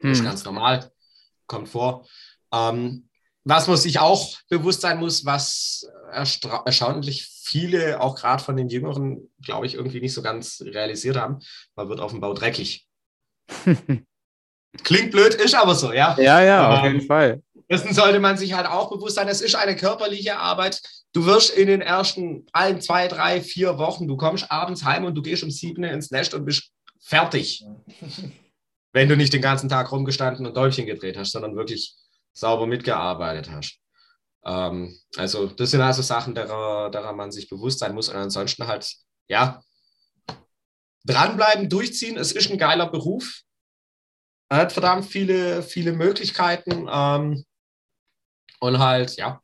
Hm. Das ist ganz normal, kommt vor. Ähm, was man sich auch bewusst sein muss, was erstaunlich viele, auch gerade von den Jüngeren, glaube ich, irgendwie nicht so ganz realisiert haben, man wird auf dem Bau dreckig. Klingt blöd, ist aber so, ja. Ja, ja, auf ähm, jeden Fall. Dessen sollte man sich halt auch bewusst sein, es ist eine körperliche Arbeit. Du wirst in den ersten ein, zwei, drei, vier Wochen, du kommst abends heim und du gehst um sieben ins Nest und bist fertig. wenn du nicht den ganzen Tag rumgestanden und Däumchen gedreht hast, sondern wirklich sauber mitgearbeitet hast. Ähm, also das sind also Sachen, derer, derer man sich bewusst sein muss und ansonsten halt, ja, dranbleiben, durchziehen. Es ist ein geiler Beruf. Er hat verdammt viele, viele Möglichkeiten ähm, und halt, ja,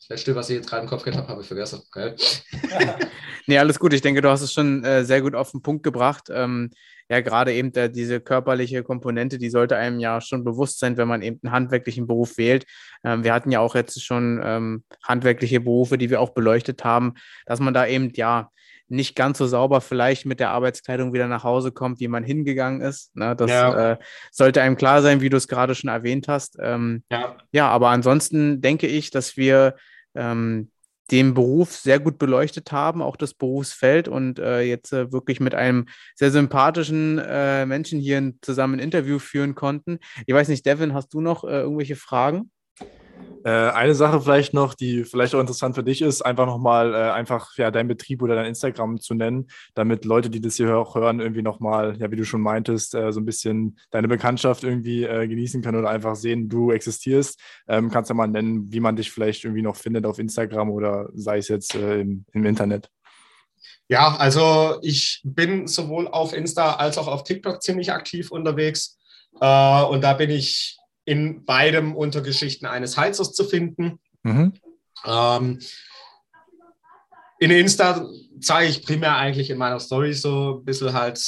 das letzte, was ich jetzt gerade im Kopf gehabt habe, habe ich vergessen. Okay. nee, alles gut. Ich denke, du hast es schon äh, sehr gut auf den Punkt gebracht. Ähm, ja, gerade eben der, diese körperliche Komponente, die sollte einem ja schon bewusst sein, wenn man eben einen handwerklichen Beruf wählt. Ähm, wir hatten ja auch jetzt schon ähm, handwerkliche Berufe, die wir auch beleuchtet haben, dass man da eben ja nicht ganz so sauber vielleicht mit der Arbeitskleidung wieder nach Hause kommt, wie man hingegangen ist. Ne? Das ja. äh, sollte einem klar sein, wie du es gerade schon erwähnt hast. Ähm, ja. ja, aber ansonsten denke ich, dass wir ähm, den Beruf sehr gut beleuchtet haben, auch das Berufsfeld und äh, jetzt äh, wirklich mit einem sehr sympathischen äh, Menschen hier zusammen ein Interview führen konnten. Ich weiß nicht, Devin, hast du noch äh, irgendwelche Fragen? Äh, eine Sache vielleicht noch, die vielleicht auch interessant für dich ist, einfach nochmal äh, einfach ja, dein Betrieb oder dein Instagram zu nennen, damit Leute, die das hier auch hören, irgendwie nochmal, ja, wie du schon meintest, äh, so ein bisschen deine Bekanntschaft irgendwie äh, genießen können oder einfach sehen, du existierst. Ähm, kannst du mal nennen, wie man dich vielleicht irgendwie noch findet auf Instagram oder sei es jetzt äh, im, im Internet? Ja, also ich bin sowohl auf Insta als auch auf TikTok ziemlich aktiv unterwegs. Äh, und da bin ich in beidem unter Geschichten eines Heizers zu finden. Mhm. Ähm, in Insta zeige ich primär eigentlich in meiner Story so ein bisschen halt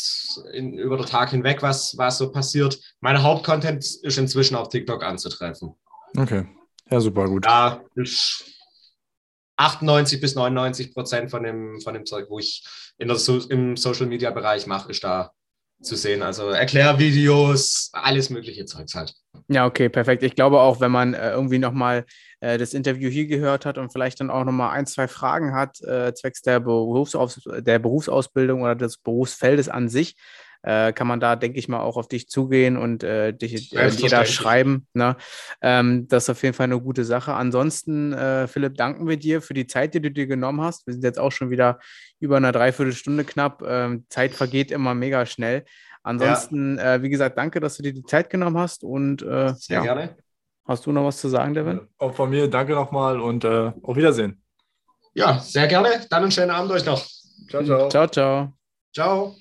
in, über den Tag hinweg, was, was so passiert. Mein Hauptcontent ist inzwischen auf TikTok anzutreffen. Okay, ja, super gut. Da ist 98 bis 99 Prozent von dem, von dem Zeug, wo ich in der so im Social Media Bereich mache, ist da zu sehen. Also Erklärvideos, alles mögliche Zeugs halt. Ja, okay, perfekt. Ich glaube auch, wenn man äh, irgendwie nochmal äh, das Interview hier gehört hat und vielleicht dann auch nochmal ein, zwei Fragen hat, äh, zwecks der, Berufsaus der Berufsausbildung oder des Berufsfeldes an sich, äh, kann man da, denke ich mal, auch auf dich zugehen und äh, dich äh, jeder schreiben. Ne? Ähm, das ist auf jeden Fall eine gute Sache. Ansonsten, äh, Philipp, danken wir dir für die Zeit, die du dir genommen hast. Wir sind jetzt auch schon wieder über eine Dreiviertelstunde knapp. Ähm, Zeit vergeht immer mega schnell. Ansonsten, ja. äh, wie gesagt, danke, dass du dir die Zeit genommen hast und äh, sehr ja. gerne. Hast du noch was zu sagen, Devin? Auch von mir, danke nochmal und äh, auf Wiedersehen. Ja, sehr gerne. Dann einen schönen Abend euch noch. Ciao, ciao. Ciao, ciao. Ciao.